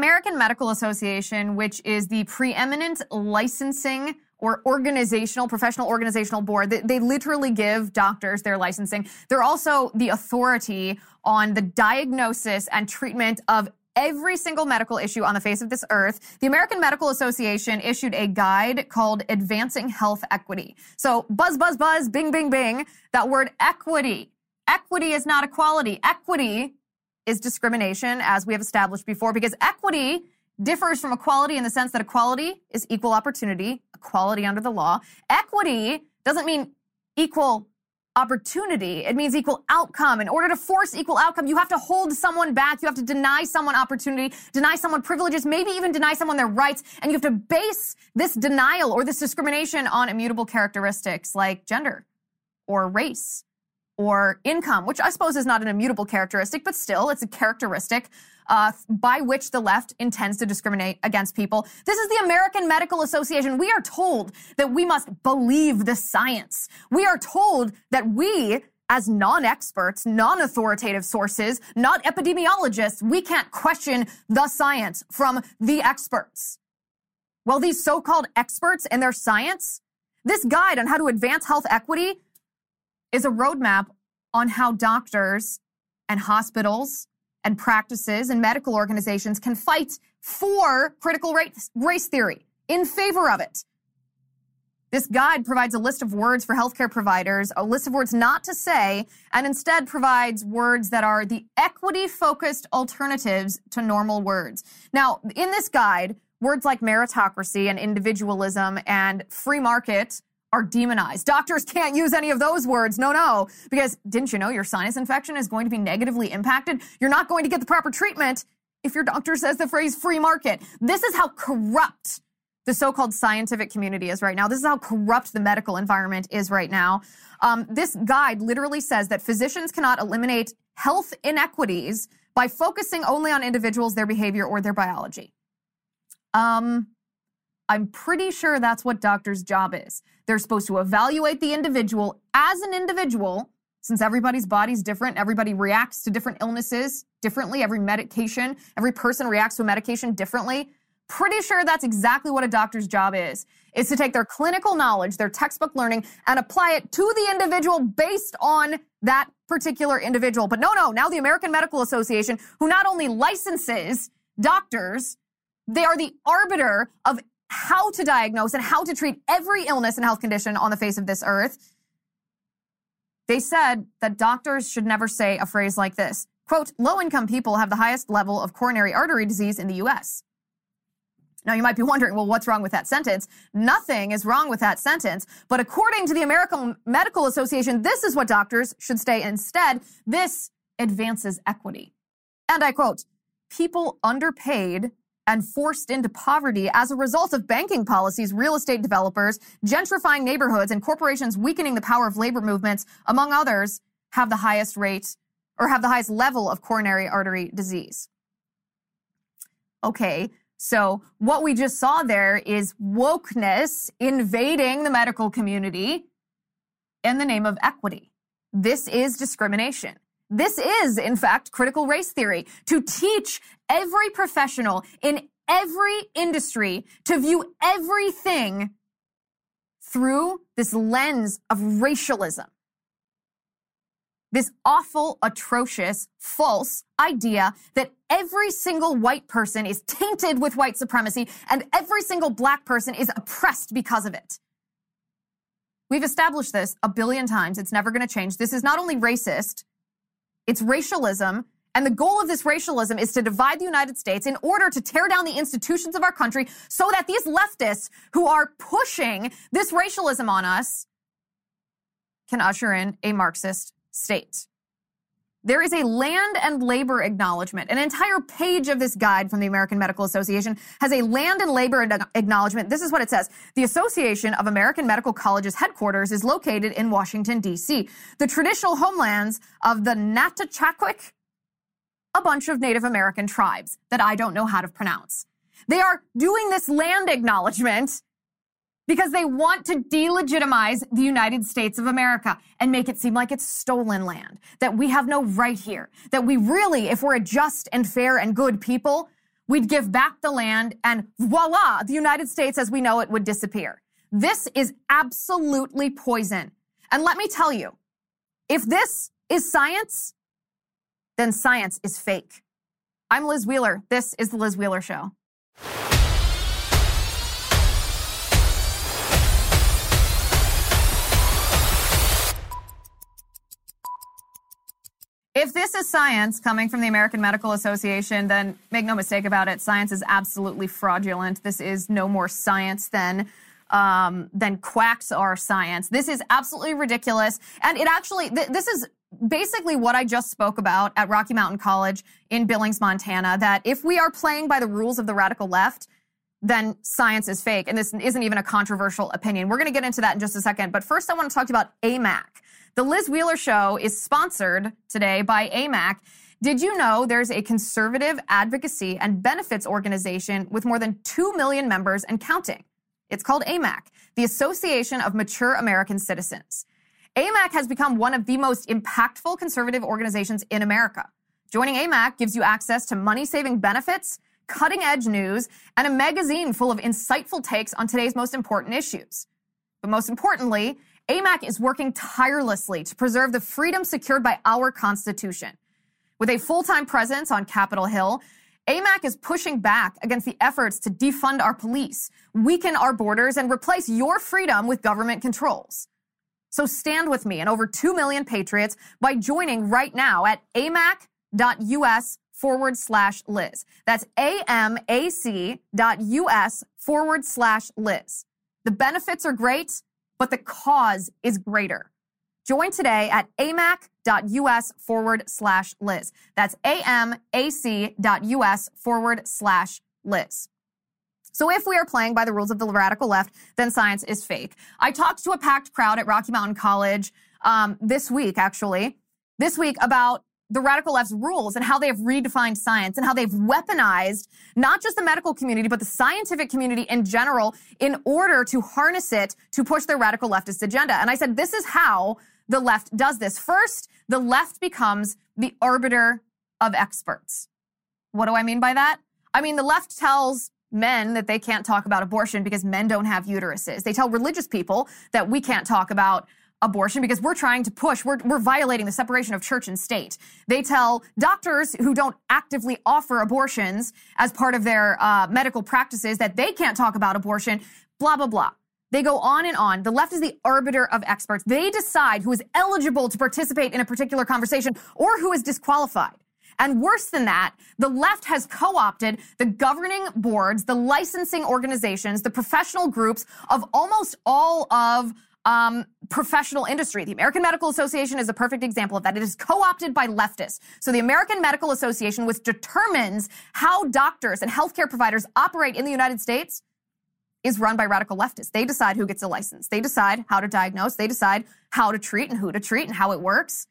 American Medical Association, which is the preeminent licensing or organizational, professional organizational board. They, they, literally give doctors their licensing. They're also the authority on the diagnosis and treatment of every single medical issue on the face of this earth. The American Medical Association issued a guide called Advancing Health Equity. So buzz, buzz, buzz, bing, bing, bing. That word equity. Equity is not equality. Equity is discrimination, as we have established before, because equity differs from equality in the sense that equality is equal opportunity, equality under the law. Equity doesn't mean equal opportunity. It means equal outcome. In order to force equal outcome, you have to hold someone back. You have to deny someone opportunity, deny someone privileges, maybe even deny someone their rights. And you have to base this denial or this discrimination on immutable characteristics like gender or race or income, which I suppose is not an immutable characteristic, but still it's a characteristic uh, by which the left intends to discriminate against people. This is the American Medical Association. We are told that we must believe the science. We are told that we as non-experts, non-authoritative sources, not epidemiologists, we can't question the science from the experts. Well, these so-called experts and their science, this guide on how to advance health equity is a roadmap on how doctors and hospitals and practices and medical organizations can fight for critical race, race theory in favor of it. This guide provides a list of words for healthcare providers, a list of words not to say, and instead provides words that are the equity focused alternatives to normal words. Now, in this guide, words like meritocracy and individualism and free market are demonized. Doctors can't use any of those words. No, no. Because didn't you know your sinus infection is going to be negatively impacted? You're not going to get the proper treatment if your doctor says the phrase free market. This is how corrupt the so-called scientific community is right now. This is how corrupt the medical environment is right now. Um, this guide literally says that physicians cannot eliminate health inequities by focusing only on individuals, their behavior, or their biology. Um, I'm pretty sure that's what doctors' job is. They're supposed to evaluate the individual as an individual, since everybody's body's different, everybody reacts to different illnesses differently, every medication, every person reacts to a medication differently. Pretty sure that's exactly what a doctor's job is. Is to take their clinical knowledge, their textbook learning, and apply it to the individual based on that particular individual. But no, no, now the American Medical Association, who not only licenses doctors, they are the arbiter of how to diagnose and how to treat every illness and health condition on the face of this earth. They said that doctors should never say a phrase like this. Quote, low income people have the highest level of coronary artery disease in the US. Now you might be wondering, well, what's wrong with that sentence? Nothing is wrong with that sentence. But according to the American Medical Association, this is what doctors should say instead. This advances equity. And I quote, people underpaid and forced into poverty as a result of banking policies, real estate developers, gentrifying neighborhoods, and corporations weakening the power of labor movements, among others, have the highest rate or have the highest level of coronary artery disease. Okay, so what we just saw there is wokeness invading the medical community in the name of equity. This is discrimination. This is, in fact, critical race theory to teach every professional in every industry to view everything through this lens of racialism. This awful, atrocious, false idea that every single white person is tainted with white supremacy and every single black person is oppressed because of it. We've established this a billion times. It's never going to change. This is not only racist, it's racialism. And the goal of this racialism is to divide the United States in order to tear down the institutions of our country so that these leftists who are pushing this racialism on us can usher in a Marxist state. There is a land and labor acknowledgement. An entire page of this guide from the American Medical Association has a land and labor acknowledgement. This is what it says. The Association of American Medical Colleges headquarters is located in Washington, D.C. The traditional homelands of the Natachquik, a bunch of Native American tribes that I don't know how to pronounce. They are doing this land acknowledgement because they want to delegitimize the United States of America and make it seem like it's stolen land, that we have no right here, that we really, if we're a just and fair and good people, We'd give back the land and voila, the United States as we know it would disappear. This is absolutely poison. And let me tell you, if this is science, then science is fake. I'm Liz Wheeler. This is The Liz Wheeler Show. If this is science coming from the American Medical Association, then make no mistake about it, science is absolutely fraudulent. This is no more science than um, than quacks are science. This is absolutely ridiculous, and it actually th- this is basically what I just spoke about at Rocky Mountain College in Billings, Montana. That if we are playing by the rules of the radical left, then science is fake, and this isn't even a controversial opinion. We're going to get into that in just a second, but first I want to talk about AMAC. The Liz Wheeler Show is sponsored today by AMAC. Did you know there's a conservative advocacy and benefits organization with more than 2 million members and counting? It's called AMAC, the Association of Mature American Citizens. AMAC has become one of the most impactful conservative organizations in America. Joining AMAC gives you access to money saving benefits, cutting edge news, and a magazine full of insightful takes on today's most important issues. But most importantly, AMAC is working tirelessly to preserve the freedom secured by our Constitution. With a full time presence on Capitol Hill, AMAC is pushing back against the efforts to defund our police, weaken our borders, and replace your freedom with government controls. So stand with me and over 2 million patriots by joining right now at amac.us forward slash Liz. That's amac.us forward slash Liz. The benefits are great but the cause is greater. Join today at amac.us forward slash Liz. That's amac.us forward slash Liz. So if we are playing by the rules of the radical left, then science is fake. I talked to a packed crowd at Rocky Mountain College um, this week, actually, this week about the radical left's rules and how they have redefined science and how they've weaponized not just the medical community, but the scientific community in general in order to harness it to push their radical leftist agenda. And I said, this is how the left does this. First, the left becomes the arbiter of experts. What do I mean by that? I mean, the left tells men that they can't talk about abortion because men don't have uteruses. They tell religious people that we can't talk about abortion because we're trying to push, we're, we're violating the separation of church and state. They tell doctors who don't actively offer abortions as part of their uh, medical practices that they can't talk about abortion, blah, blah, blah. They go on and on. The left is the arbiter of experts. They decide who is eligible to participate in a particular conversation or who is disqualified. And worse than that, the left has co-opted the governing boards, the licensing organizations, the professional groups of almost all of um, professional industry. The American Medical Association is a perfect example of that. It is co-opted by leftists. So the American Medical Association, which determines how doctors and healthcare providers operate in the United States, is run by radical leftists. They decide who gets a license. They decide how to diagnose. They decide how to treat and who to treat and how it works.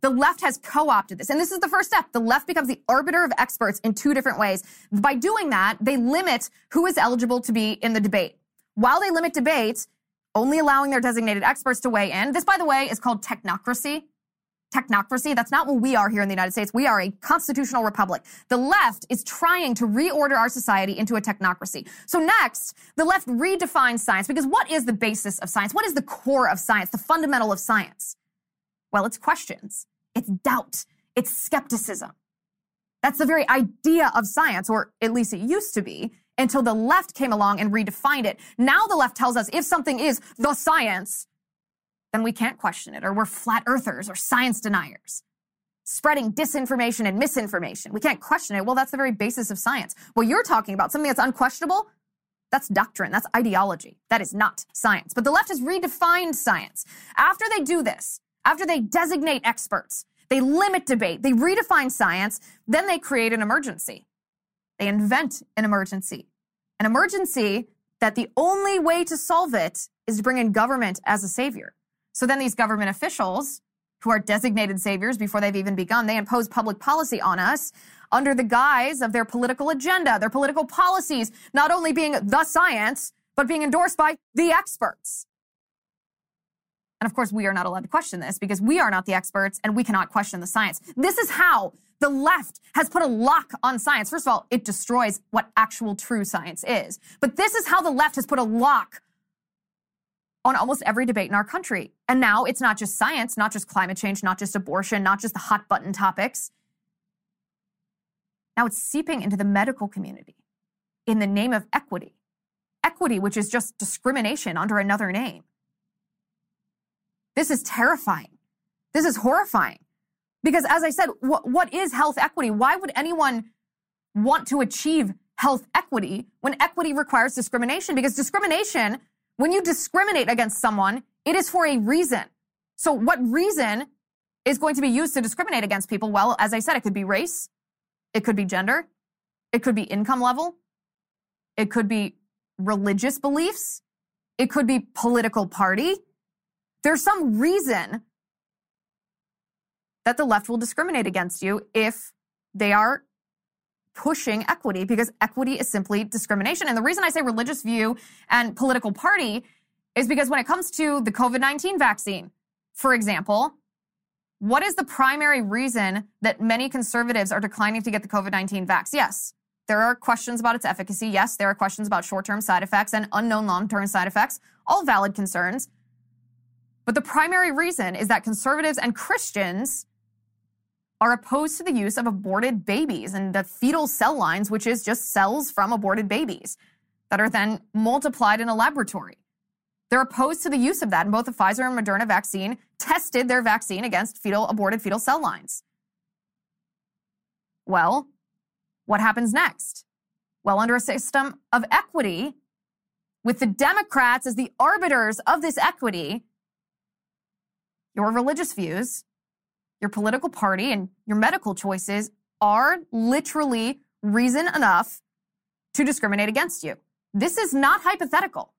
The left has co-opted this. And this is the first step. The left becomes the arbiter of experts in two different ways. By doing that, they limit who is eligible to be in the debate. While they limit debates, only allowing their designated experts to weigh in. This, by the way, is called technocracy. Technocracy. That's not what we are here in the United States. We are a constitutional republic. The left is trying to reorder our society into a technocracy. So next, the left redefines science because what is the basis of science? What is the core of science? The fundamental of science? Well, it's questions. It's doubt. It's skepticism. That's the very idea of science, or at least it used to be until the left came along and redefined it. Now the left tells us if something is the science, then we can't question it, or we're flat earthers or science deniers. Spreading disinformation and misinformation. We can't question it. Well, that's the very basis of science. What you're talking about, something that's unquestionable, that's doctrine. That's ideology. That is not science. But the left has redefined science. After they do this, after they designate experts, they limit debate, they redefine science, then they create an emergency. They invent an emergency. An emergency that the only way to solve it is to bring in government as a savior. So then these government officials, who are designated saviors before they've even begun, they impose public policy on us under the guise of their political agenda, their political policies, not only being the science, but being endorsed by the experts. And of course, we are not allowed to question this because we are not the experts and we cannot question the science. This is how The left has put a lock on science. First of all, it destroys what actual true science is. But this is how the left has put a lock on almost every debate in our country. And now it's not just science, not just climate change, not just abortion, not just the hot button topics. Now it's seeping into the medical community in the name of equity. Equity, which is just discrimination under another name. This is terrifying. This is horrifying. Because as I said, wh- what is health equity? Why would anyone want to achieve health equity when equity requires discrimination? Because discrimination, when you discriminate against someone, it is for a reason. So what reason is going to be used to discriminate against people? Well, as I said, it could be race. It could be gender. It could be income level. It could be religious beliefs. It could be political party. There's some reason that the left will discriminate against you if they are pushing equity because equity is simply discrimination. And the reason I say religious view and political party is because when it comes to the COVID 19 vaccine, for example, what is the primary reason that many conservatives are declining to get the COVID 19 vaccine? Yes, there are questions about its efficacy. Yes, there are questions about short term side effects and unknown long term side effects, all valid concerns. But the primary reason is that conservatives and Christians are opposed to the use of aborted babies and the fetal cell lines, which is just cells from aborted babies that are then multiplied in a laboratory. They're opposed to the use of that, and both the Pfizer and Moderna vaccine tested their vaccine against fetal aborted fetal cell lines. Well, what happens next? Well, under a system of equity, with the Democrats as the arbiters of this equity, your religious views, your political party, and your medical choices are literally reason enough to discriminate against you. This is not hypothetical.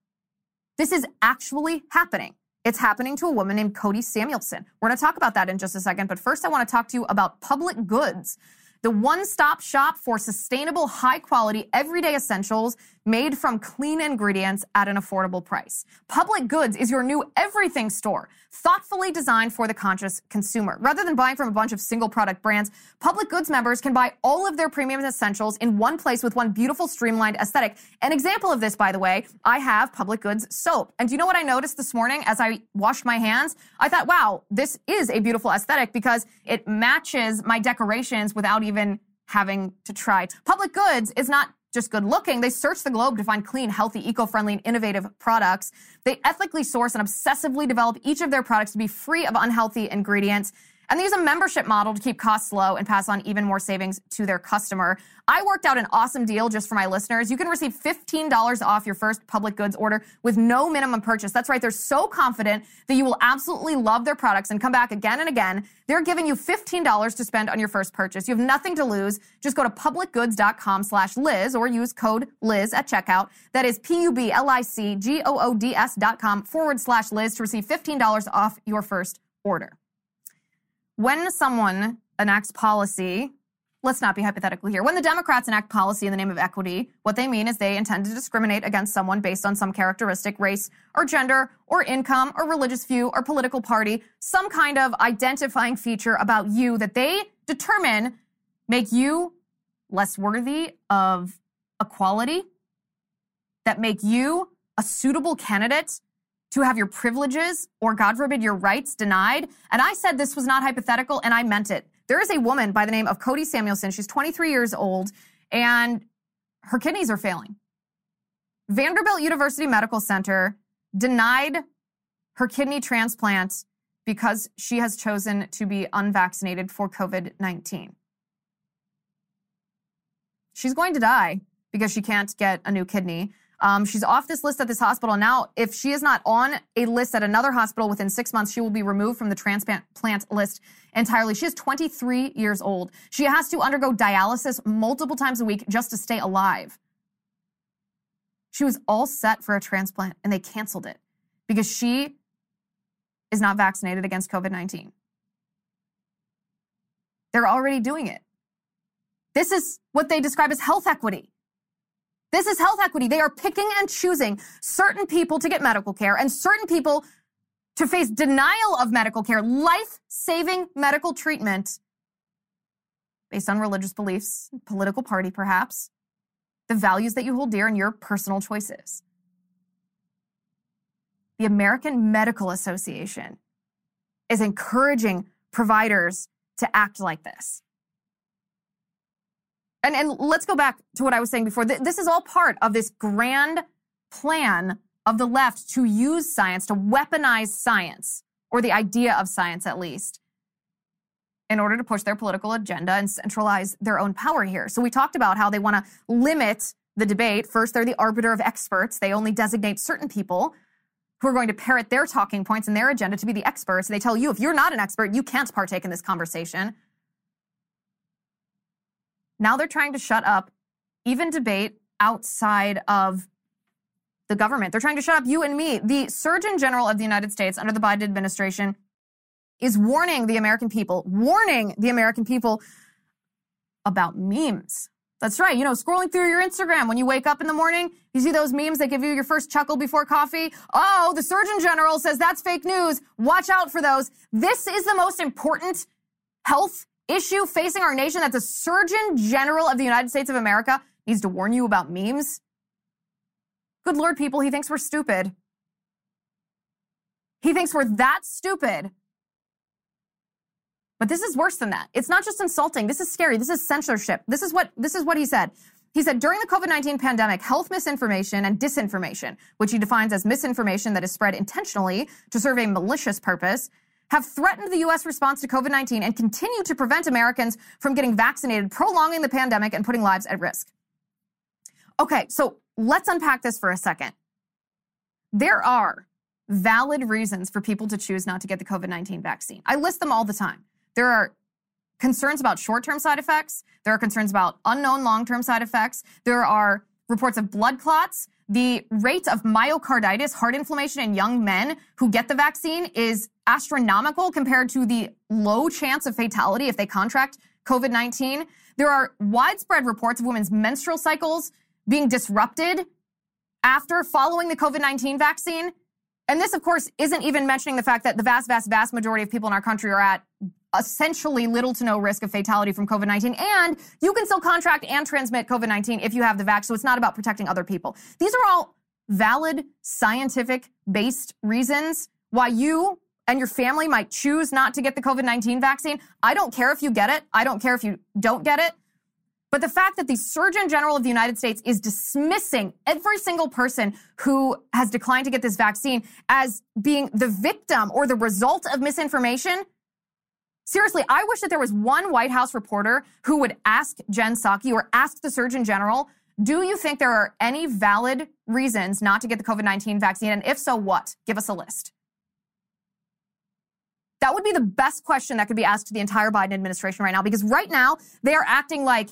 This is actually happening. It's happening to a woman named Cody Samuelson. We're going to talk about that in just a second, but first I want to talk to you about public goods the one stop shop for sustainable, high quality, everyday essentials made from clean ingredients at an affordable price. Public Goods is your new everything store, thoughtfully designed for the conscious consumer. Rather than buying from a bunch of single product brands, Public Goods members can buy all of their premium essentials in one place with one beautiful, streamlined aesthetic. An example of this, by the way, I have Public Goods soap. And do you know what I noticed this morning as I washed my hands? I thought, wow, this is a beautiful aesthetic because it matches my decorations without even having to try. Public Goods is not just good looking. They search the globe to find clean, healthy, eco-friendly, and innovative products. They ethically source and obsessively develop each of their products to be free of unhealthy ingredients. And they use a membership model to keep costs low and pass on even more savings to their customer. I worked out an awesome deal just for my listeners. You can receive $15 off your first public goods order with no minimum purchase. That's right. They're so confident that you will absolutely love their products and come back again and again. They're giving you $15 to spend on your first purchase. You have nothing to lose. Just go to publicgoods.com slash Liz or use code Liz at checkout. That is P-U-B-L-I-C-G-O-O-D-S dot com forward slash Liz to receive $15 off your first order. When someone enacts policy, let's not be hypothetical here. When the Democrats enact policy in the name of equity, what they mean is they intend to discriminate against someone based on some characteristic, race or gender or income or religious view or political party, some kind of identifying feature about you that they determine make you less worthy of equality, that make you a suitable candidate to have your privileges or, God forbid, your rights denied. And I said this was not hypothetical, and I meant it. There is a woman by the name of Cody Samuelson. She's 23 years old, and her kidneys are failing. Vanderbilt University Medical Center denied her kidney transplant because she has chosen to be unvaccinated for COVID 19. She's going to die because she can't get a new kidney. Um, she's off this list at this hospital. Now, if she is not on a list at another hospital within six months, she will be removed from the transplant list entirely. She is 23 years old. She has to undergo dialysis multiple times a week just to stay alive. She was all set for a transplant and they canceled it because she is not vaccinated against COVID 19. They're already doing it. This is what they describe as health equity. This is health equity. They are picking and choosing certain people to get medical care and certain people to face denial of medical care, life saving medical treatment based on religious beliefs, political party perhaps, the values that you hold dear, and your personal choices. The American Medical Association is encouraging providers to act like this. And, and let's go back to what I was saying before. This is all part of this grand plan of the left to use science, to weaponize science, or the idea of science at least, in order to push their political agenda and centralize their own power here. So we talked about how they want to limit the debate. First, they're the arbiter of experts. They only designate certain people who are going to parrot their talking points and their agenda to be the experts. And They tell you if you're not an expert, you can't partake in this conversation. Now they're trying to shut up even debate outside of the government. They're trying to shut up you and me. The Surgeon General of the United States under the Biden administration is warning the American people, warning the American people about memes. That's right. You know, scrolling through your Instagram when you wake up in the morning, you see those memes that give you your first chuckle before coffee. Oh, the Surgeon General says that's fake news. Watch out for those. This is the most important health issue facing our nation that the Surgeon General of the United States of America needs to warn you about memes. Good Lord, people, he thinks we're stupid. He thinks we're that stupid. But this is worse than that. It's not just insulting. This is scary. This is censorship. This is what this is what he said. He said during the COVID-19 pandemic, health misinformation and disinformation, which he defines as misinformation that is spread intentionally to serve a malicious purpose, have threatened the U.S. response to COVID 19 and continue to prevent Americans from getting vaccinated, prolonging the pandemic and putting lives at risk. Okay, so let's unpack this for a second. There are valid reasons for people to choose not to get the COVID 19 vaccine. I list them all the time. There are concerns about short term side effects, there are concerns about unknown long term side effects, there are reports of blood clots. The rate of myocarditis, heart inflammation in young men who get the vaccine is astronomical compared to the low chance of fatality if they contract COVID 19. There are widespread reports of women's menstrual cycles being disrupted after following the COVID 19 vaccine. And this, of course, isn't even mentioning the fact that the vast, vast, vast majority of people in our country are at essentially little to no risk of fatality from COVID 19. And you can still contract and transmit COVID 19 if you have the vaccine. So it's not about protecting other people. These are all valid, scientific based reasons why you and your family might choose not to get the COVID 19 vaccine. I don't care if you get it. I don't care if you don't get it. But the fact that the Surgeon General of the United States is dismissing every single person who has declined to get this vaccine as being the victim or the result of misinformation. Seriously, I wish that there was one White House reporter who would ask Jen Psaki or ask the Surgeon General, do you think there are any valid reasons not to get the COVID 19 vaccine? And if so, what? Give us a list. That would be the best question that could be asked to the entire Biden administration right now because right now they are acting like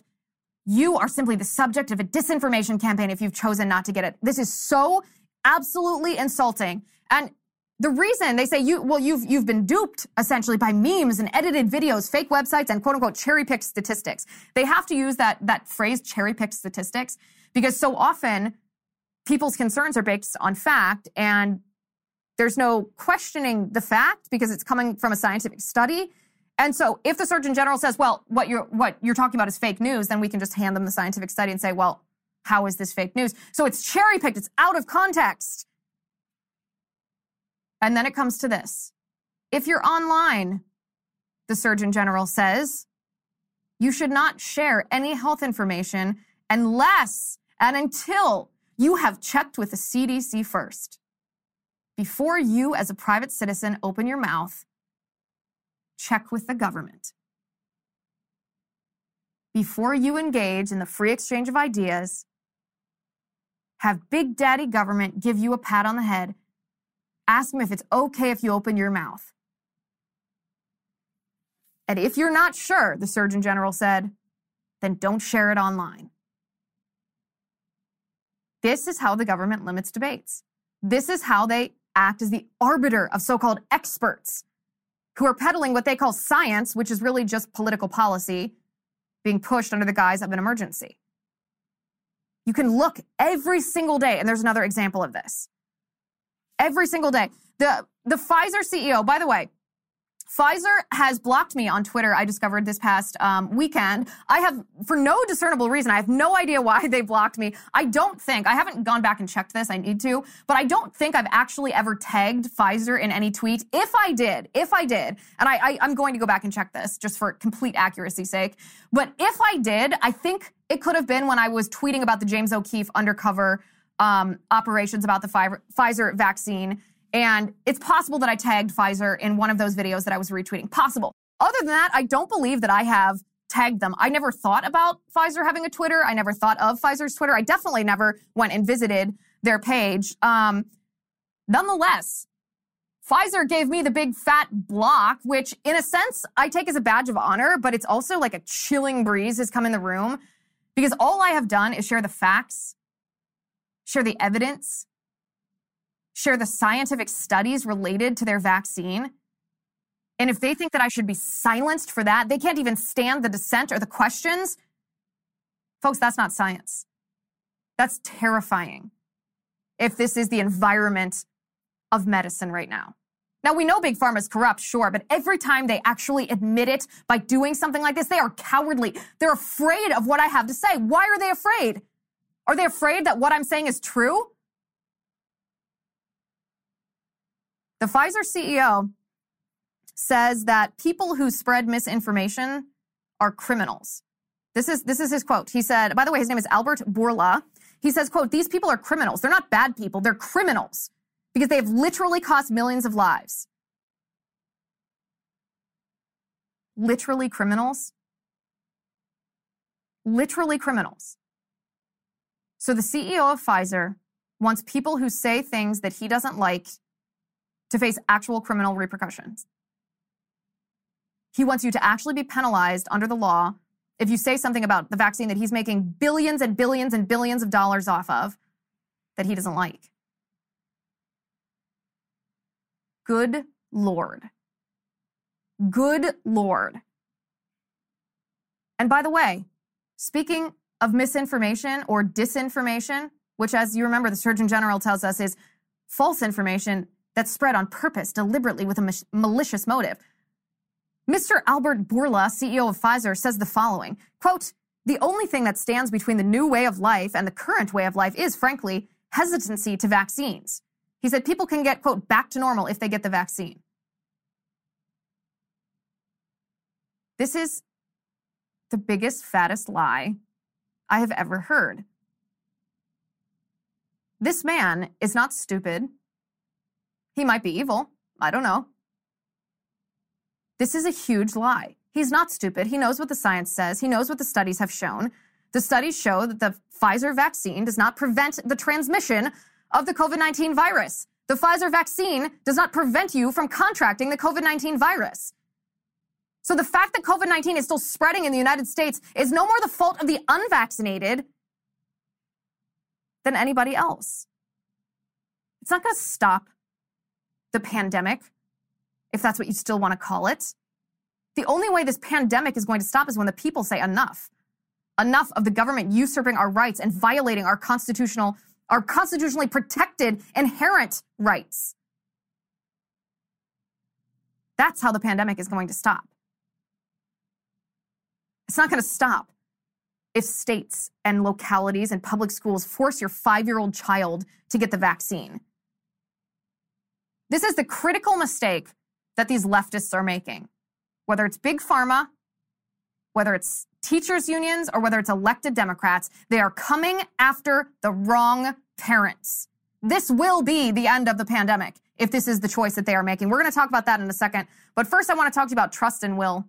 you are simply the subject of a disinformation campaign if you've chosen not to get it. This is so absolutely insulting. And the reason they say you well you've you've been duped essentially by memes and edited videos, fake websites and quote unquote cherry picked statistics. They have to use that that phrase cherry picked statistics because so often people's concerns are based on fact and there's no questioning the fact because it's coming from a scientific study. And so if the Surgeon General says, well, what you're, what you're talking about is fake news, then we can just hand them the scientific study and say, well, how is this fake news? So it's cherry picked. It's out of context. And then it comes to this. If you're online, the Surgeon General says, you should not share any health information unless and until you have checked with the CDC first. Before you, as a private citizen, open your mouth check with the government. Before you engage in the free exchange of ideas, have Big Daddy government give you a pat on the head. Ask them if it's okay if you open your mouth. And if you're not sure, the Surgeon General said, then don't share it online. This is how the government limits debates. This is how they act as the arbiter of so called experts who are peddling what they call science, which is really just political policy being pushed under the guise of an emergency. You can look every single day, and there's another example of this. Every single day. The, the Pfizer CEO, by the way, Pfizer has blocked me on Twitter. I discovered this past um, weekend. I have, for no discernible reason, I have no idea why they blocked me. I don't think, I haven't gone back and checked this, I need to, but I don't think I've actually ever tagged Pfizer in any tweet. If I did, if I did, and I, I, I'm going to go back and check this just for complete accuracy's sake, but if I did, I think it could have been when I was tweeting about the James O'Keefe undercover um, operations about the Pfizer vaccine and it's possible that I tagged Pfizer in one of those videos that I was retweeting. Possible. Other than that, I don't believe that I have tagged them. I never thought about Pfizer having a Twitter. I never thought of Pfizer's Twitter. I definitely never went and visited their page. Um, nonetheless, Pfizer gave me the big fat block, which in a sense I take as a badge of honor, but it's also like a chilling breeze has come in the room because all I have done is share the facts, share the evidence, share the scientific studies related to their vaccine. And if they think that I should be silenced for that, they can't even stand the dissent or the questions. Folks, that's not science. That's terrifying if this is the environment of medicine right now. Now, we know Big Pharma is corrupt, sure, but every time they actually admit it by doing something like this, they are cowardly. They're afraid of what I have to say. Why are they afraid? Are they afraid that what I'm saying is true? The Pfizer CEO says that people who spread misinformation are criminals. This is, this is his quote. He said, by the way, his name is Albert Bourla. He says, quote, these people are criminals. They're not bad people. They're criminals because they have literally cost millions of lives. Literally criminals. Literally criminals. So the CEO of Pfizer wants people who say things that he doesn't like to face actual criminal repercussions. He wants you to actually be penalized under the law if you say something about the vaccine that he's making billions and billions and billions of dollars off of that he doesn't like. Good Lord. Good Lord. And by the way, speaking of misinformation or disinformation, which, as you remember, the Surgeon General tells us is false information, that's spread on purpose, deliberately, with a malicious motive. Mr. Albert Bourla, CEO of Pfizer, says the following quote, the only thing that stands between the new way of life and the current way of life is, frankly, hesitancy to vaccines. He said people can get, quote, back to normal if they get the vaccine. This is the biggest, fattest lie I have ever heard. This man is not stupid. He might be evil. I don't know. This is a huge lie. He's not stupid. He knows what the science says. He knows what the studies have shown. The studies show that the Pfizer vaccine does not prevent the transmission of the COVID 19 virus. The Pfizer vaccine does not prevent you from contracting the COVID 19 virus. So the fact that COVID 19 is still spreading in the United States is no more the fault of the unvaccinated than anybody else. It's not going to stop the pandemic, if that's what you still want to call it. The only way this pandemic is going to stop is when the people say enough. Enough of the government usurping our rights and violating our constitutional, our constitutionally protected inherent rights. That's how the pandemic is going to stop. It's not going to stop if states and localities and public schools force your five year old child to get the vaccine. This is the critical mistake that these leftists are making. Whether it's big pharma, whether it's teachers' unions, or whether it's elected Democrats, they are coming after the wrong parents. This will be the end of the pandemic if this is the choice that they are making. We're going to talk about that in a second. But first, I want to talk to you about trust and will.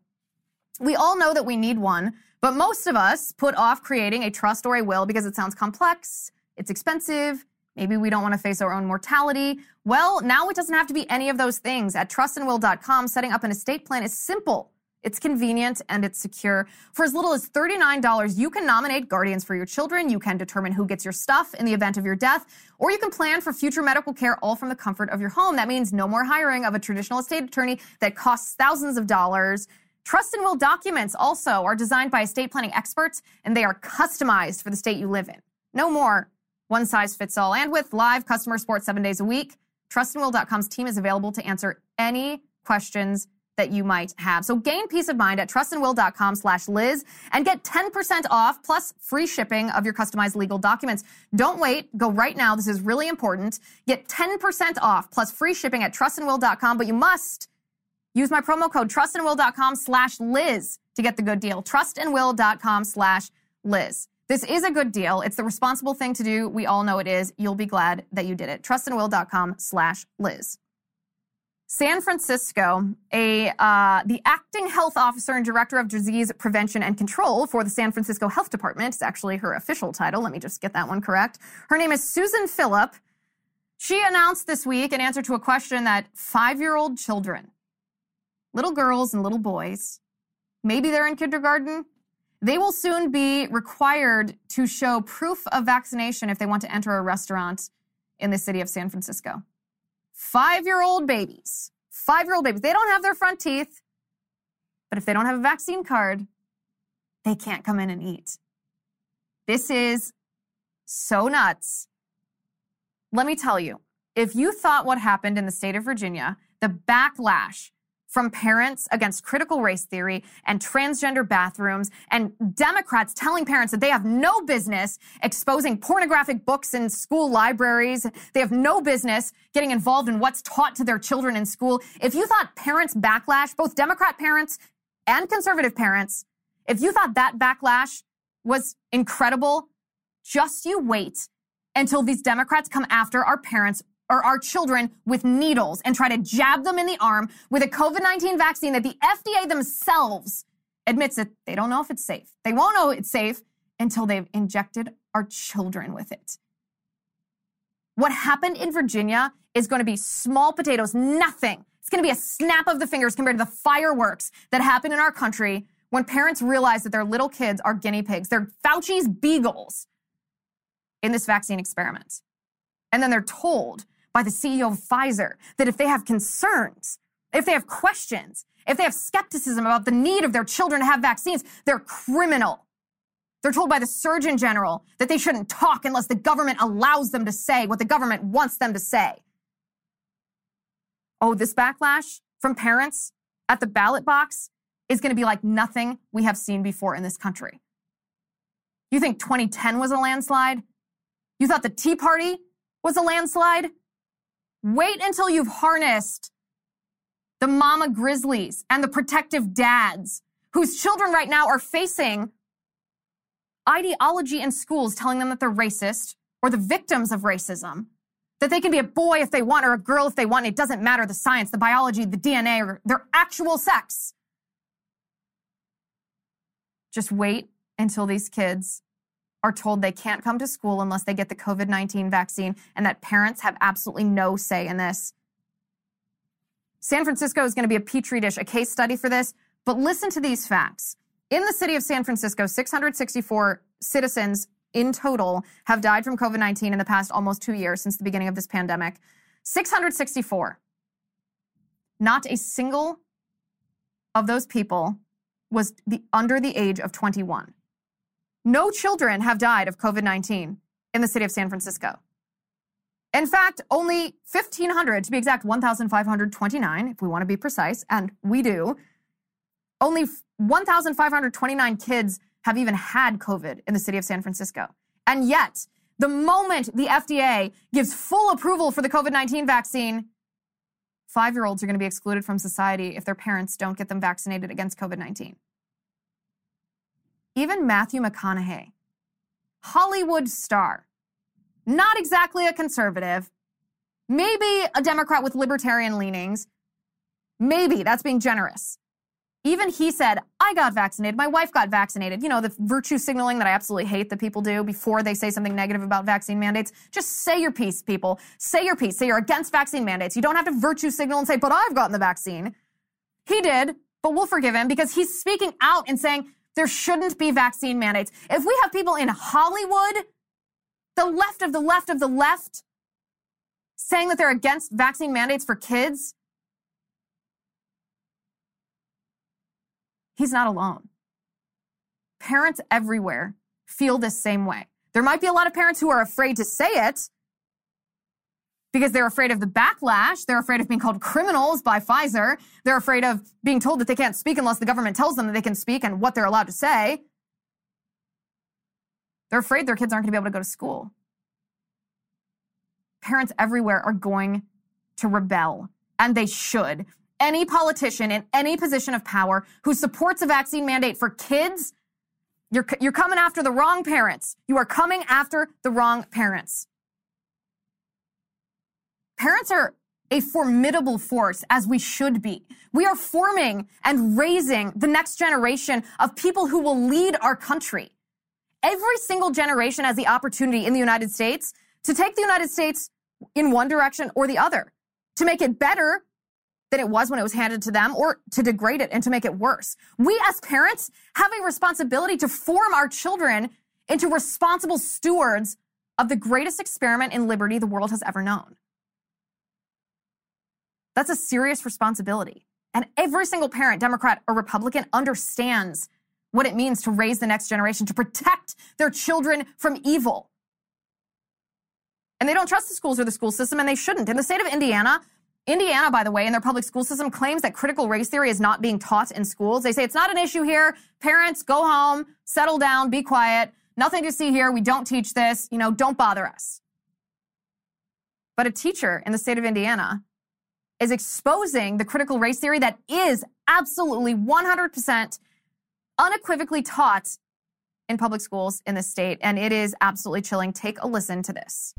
We all know that we need one, but most of us put off creating a trust or a will because it sounds complex, it's expensive, Maybe we don't want to face our own mortality. Well, now it doesn't have to be any of those things. At trustandwill.com, setting up an estate plan is simple. It's convenient and it's secure. For as little as $39, you can nominate guardians for your children. You can determine who gets your stuff in the event of your death, or you can plan for future medical care all from the comfort of your home. That means no more hiring of a traditional estate attorney that costs thousands of dollars. Trust and will documents also are designed by estate planning experts and they are customized for the state you live in. No more one size fits all. And with live customer support seven days a week, trustandwill.com's team is available to answer any questions that you might have. So gain peace of mind at trustandwill.com slash Liz and get 10% off plus free shipping of your customized legal documents. Don't wait. Go right now. This is really important. Get 10% off plus free shipping at trustandwill.com, but you must use my promo code trustandwill.com slash Liz to get the good deal. Trustandwill.com slash Liz. This is a good deal. It's the responsible thing to do. We all know it is. You'll be glad that you did it. Trustandwill.com slash Liz. San Francisco, a uh, the acting health officer and director of disease prevention and control for the San Francisco Health Department is actually her official title. Let me just get that one correct. Her name is Susan Philip. She announced this week in answer to a question that five-year-old children, little girls and little boys, maybe they're in kindergarten, they will soon be required to show proof of vaccination if they want to enter a restaurant in the city of San Francisco. Five year old babies, five year old babies, they don't have their front teeth, but if they don't have a vaccine card, they can't come in and eat. This is so nuts. Let me tell you, if you thought what happened in the state of Virginia, the backlash from parents against critical race theory and transgender bathrooms and Democrats telling parents that they have no business exposing pornographic books in school libraries. They have no business getting involved in what's taught to their children in school. If you thought parents backlash, both Democrat parents and conservative parents, if you thought that backlash was incredible, just you wait until these Democrats come after our parents or our children with needles and try to jab them in the arm with a COVID 19 vaccine that the FDA themselves admits that they don't know if it's safe. They won't know it's safe until they've injected our children with it. What happened in Virginia is going to be small potatoes, nothing. It's going to be a snap of the fingers compared to the fireworks that happen in our country when parents realize that their little kids are guinea pigs. They're Fauci's beagles in this vaccine experiment. And then they're told by the CEO of Pfizer that if they have concerns, if they have questions, if they have skepticism about the need of their children to have vaccines, they're criminal. They're told by the Surgeon General that they shouldn't talk unless the government allows them to say what the government wants them to say. Oh, this backlash from parents at the ballot box is going to be like nothing we have seen before in this country. You think 2010 was a landslide? You thought the Tea Party was a landslide? Wait until you've harnessed the mama grizzlies and the protective dads whose children right now are facing ideology in schools telling them that they're racist or the victims of racism, that they can be a boy if they want or a girl if they want. It doesn't matter the science, the biology, the DNA, or their actual sex. Just wait until these kids are told they can't come to school unless they get the COVID 19 vaccine and that parents have absolutely no say in this. San Francisco is going to be a petri dish, a case study for this. But listen to these facts. In the city of San Francisco, 664 citizens in total have died from COVID 19 in the past almost two years since the beginning of this pandemic. 664. Not a single of those people was the, under the age of 21. No children have died of COVID 19 in the city of San Francisco. In fact, only 1,500, to be exact, 1,529, if we want to be precise, and we do, only 1,529 kids have even had COVID in the city of San Francisco. And yet, the moment the FDA gives full approval for the COVID 19 vaccine, five year olds are going to be excluded from society if their parents don't get them vaccinated against COVID 19 even Matthew McConaughey, Hollywood star, not exactly a conservative, maybe a Democrat with libertarian leanings, maybe that's being generous. Even he said, I got vaccinated. My wife got vaccinated. You know, the virtue signaling that I absolutely hate that people do before they say something negative about vaccine mandates. Just say your piece, people. Say your piece. Say you're against vaccine mandates. You don't have to virtue signal and say, but I've gotten the vaccine. He did, but we'll forgive him because he's speaking out and saying, there shouldn't be vaccine mandates. If we have people in Hollywood, the left of the left of the left, saying that they're against vaccine mandates for kids, he's not alone. Parents everywhere feel the same way. There might be a lot of parents who are afraid to say it because they're afraid of the backlash. They're afraid of being called criminals by Pfizer. They're afraid of being told that they can't speak unless the government tells them that they can speak and what they're allowed to say. They're afraid their kids aren't going to be able to go to school. Parents everywhere are going to rebel, and they should. Any politician in any position of power who supports a vaccine mandate for kids, you're, you're coming after the wrong parents. You are coming after the wrong parents. Parents are a formidable force as we should be. We are forming and raising the next generation of people who will lead our country. Every single generation has the opportunity in the United States to take the United States in one direction or the other, to make it better than it was when it was handed to them or to degrade it and to make it worse. We as parents have a responsibility to form our children into responsible stewards of the greatest experiment in liberty the world has ever known. That's a serious responsibility. And every single parent, Democrat or Republican, understands what it means to raise the next generation, to protect their children from evil. And they don't trust the schools or the school system, and they shouldn't. In the state of Indiana, Indiana, by the way, in their public school system claims that critical race theory is not being taught in schools. They say it's not an issue here. Parents, go home, settle down, be quiet. Nothing to see here. We don't teach this. You know, don't bother us. But a teacher in the state of Indiana is exposing the critical race theory that is absolutely 100% unequivocally taught in public schools in this state. And it is absolutely chilling. Take a listen to this.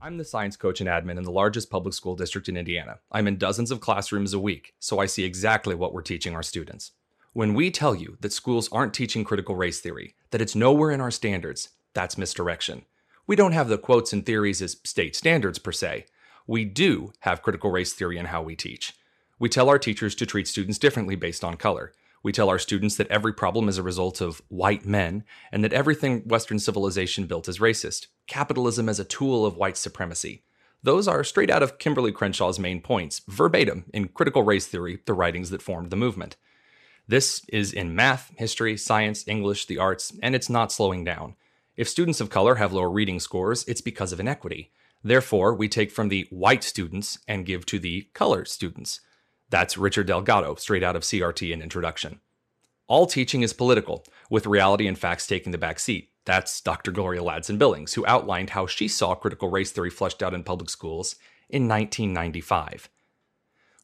I'm the science coach and admin in the largest public school district in Indiana. I'm in dozens of classrooms a week, so I see exactly what we're teaching our students. When we tell you that schools aren't teaching critical race theory, that it's nowhere in our standards, that's misdirection. We don't have the quotes and theories as state standards per se, we do have critical race theory in how we teach. We tell our teachers to treat students differently based on color. We tell our students that every problem is a result of white men and that everything Western civilization built is racist. Capitalism as a tool of white supremacy. Those are straight out of Kimberlé Crenshaw's main points, verbatim in Critical Race Theory, the writings that formed the movement. This is in math, history, science, English, the arts, and it's not slowing down. If students of color have lower reading scores, it's because of inequity. Therefore, we take from the white students and give to the color students. That's Richard Delgado, straight out of CRT and Introduction. All teaching is political, with reality and facts taking the back seat. That's Dr. Gloria Ladson Billings, who outlined how she saw critical race theory fleshed out in public schools in 1995.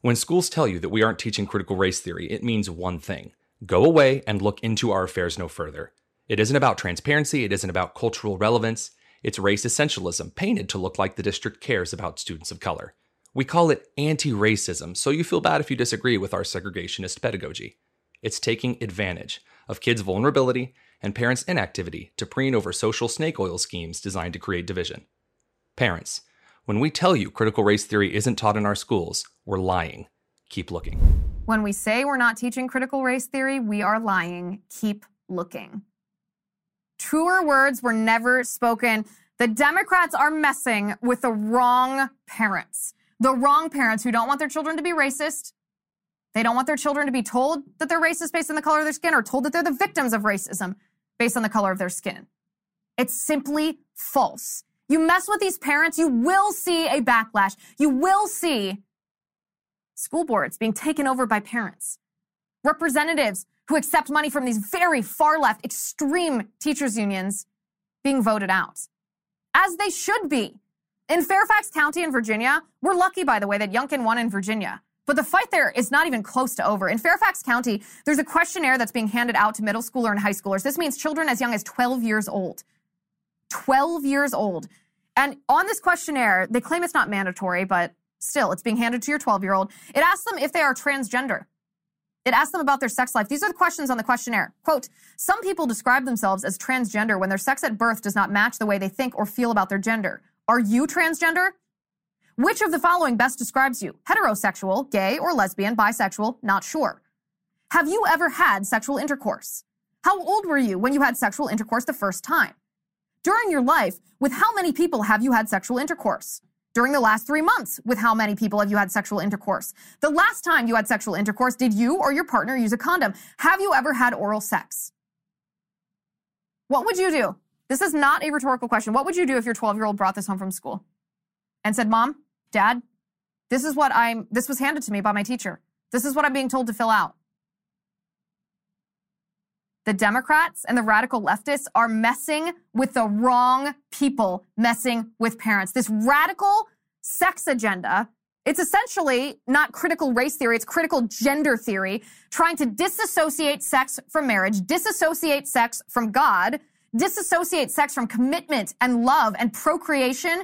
When schools tell you that we aren't teaching critical race theory, it means one thing go away and look into our affairs no further. It isn't about transparency, it isn't about cultural relevance, it's race essentialism, painted to look like the district cares about students of color. We call it anti racism, so you feel bad if you disagree with our segregationist pedagogy. It's taking advantage of kids' vulnerability and parents' inactivity to preen over social snake oil schemes designed to create division. Parents, when we tell you critical race theory isn't taught in our schools, we're lying. Keep looking. When we say we're not teaching critical race theory, we are lying. Keep looking. Truer words were never spoken. The Democrats are messing with the wrong parents. The wrong parents who don't want their children to be racist. They don't want their children to be told that they're racist based on the color of their skin or told that they're the victims of racism based on the color of their skin. It's simply false. You mess with these parents, you will see a backlash. You will see school boards being taken over by parents, representatives who accept money from these very far left, extreme teachers' unions being voted out. As they should be. In Fairfax County in Virginia, we're lucky, by the way, that Youngkin won in Virginia. But the fight there is not even close to over. In Fairfax County, there's a questionnaire that's being handed out to middle schooler and high schoolers. This means children as young as 12 years old. 12 years old. And on this questionnaire, they claim it's not mandatory, but still, it's being handed to your 12 year old. It asks them if they are transgender. It asks them about their sex life. These are the questions on the questionnaire. Quote, some people describe themselves as transgender when their sex at birth does not match the way they think or feel about their gender. Are you transgender? Which of the following best describes you? Heterosexual, gay, or lesbian, bisexual, not sure. Have you ever had sexual intercourse? How old were you when you had sexual intercourse the first time? During your life, with how many people have you had sexual intercourse? During the last three months with how many people have you had sexual intercourse? The last time you had sexual intercourse, did you or your partner use a condom? Have you ever had oral sex? What would you do? This is not a rhetorical question. What would you do if your 12 year old brought this home from school? and said, Mom, Dad, this is what I'm, this was handed to me by my teacher. This is what I'm being told to fill out. The Democrats and the radical leftists are messing with the wrong people, messing with parents. This radical sex agenda, it's essentially not critical race theory, it's critical gender theory, trying to disassociate sex from marriage, disassociate sex from God, disassociate sex from commitment and love and procreation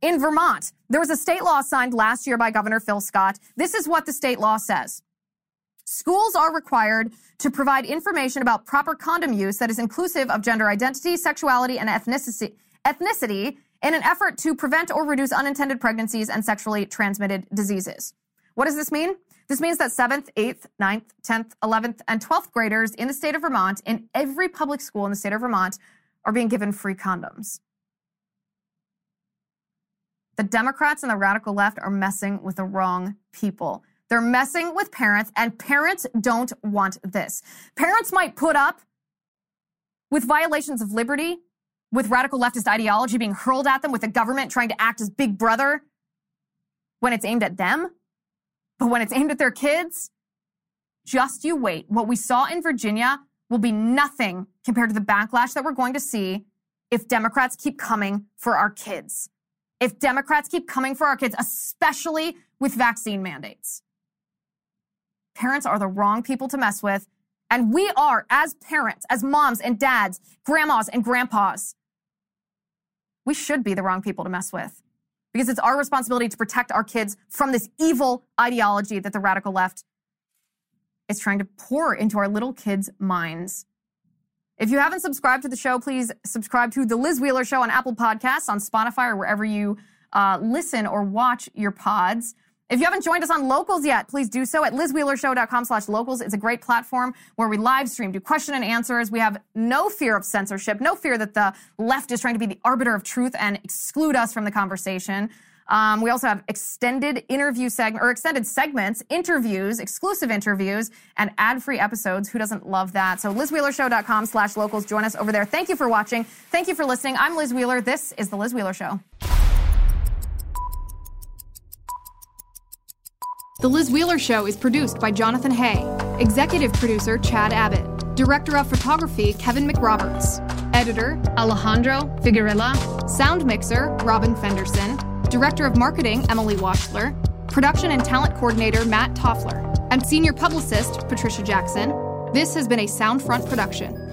in Vermont. There was a state law signed last year by Governor Phil Scott. This is what the state law says. Schools are required to provide information about proper condom use that is inclusive of gender identity, sexuality, and ethnicity, ethnicity in an effort to prevent or reduce unintended pregnancies and sexually transmitted diseases. What does this mean? This means that 7th, 8th, 9th, 10th, 11th, and 12th graders in the state of Vermont, in every public school in the state of Vermont, are being given free condoms. The Democrats and the radical left are messing with the wrong people. They're messing with parents, and parents don't want this. Parents might put up with violations of liberty, with radical leftist ideology being hurled at them, with the government trying to act as big brother when it's aimed at them. But when it's aimed at their kids, just you wait. What we saw in Virginia will be nothing compared to the backlash that we're going to see if Democrats keep coming for our kids if Democrats keep coming for our kids, especially with vaccine mandates. Parents are the wrong people to mess with. And we are, as parents, as moms and dads, grandmas and grandpas, we should be the wrong people to mess with because it's our responsibility to protect our kids from this evil ideology that the radical left is trying to pour into our little kids' minds. If you haven't subscribed to the show, please subscribe to The Liz Wheeler Show on Apple Podcasts, on Spotify, or wherever you uh, listen or watch your pods. If you haven't joined us on Locals yet, please do so at lizwheelershow.com slash locals. It's a great platform where we live stream, do question and answers. We have no fear of censorship, no fear that the left is trying to be the arbiter of truth and exclude us from the conversation. Um, we also have extended interview segment or extended segments, interviews, exclusive interviews, and ad-free episodes. Who doesn't love that? So LizWheelerShow.com slash locals. Join us over there. Thank you for watching. Thank you for listening. I'm Liz Wheeler. This is The Liz Wheeler Show. The Liz Wheeler Show is produced by Jonathan Hay, executive producer Chad Abbott, director of photography Kevin McRoberts, editor Alejandro Figuerella, sound mixer Robin Fenderson, Director of Marketing, Emily Washler, Production and Talent Coordinator, Matt Toffler, and Senior Publicist, Patricia Jackson. This has been a Soundfront production.